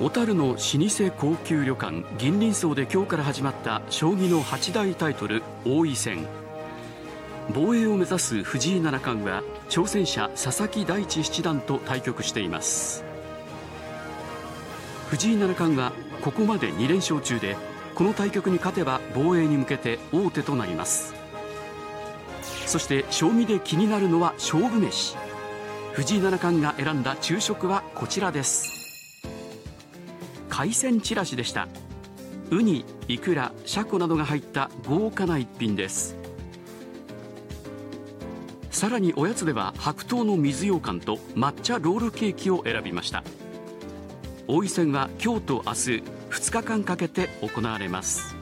小樽の老舗高級旅館銀鱗荘で今日から始まった将棋の八大タイトル王位戦。防衛を目指す藤井七冠は挑戦者佐々木大地七段と対局しています。藤井七冠はここまで2連勝中でこの対局に勝てば防衛に向けて王手となります。そして将棋で気になるのは勝負飯藤井七冠が選んだ昼食はこちらです。海鮮ちらしでした。ウニ、イクラ、シャコなどが入った豪華な一品です。さらにおやつでは白桃の水羊羹と抹茶ロールケーキを選びました。王位戦は今日と明日2日間かけて行われます。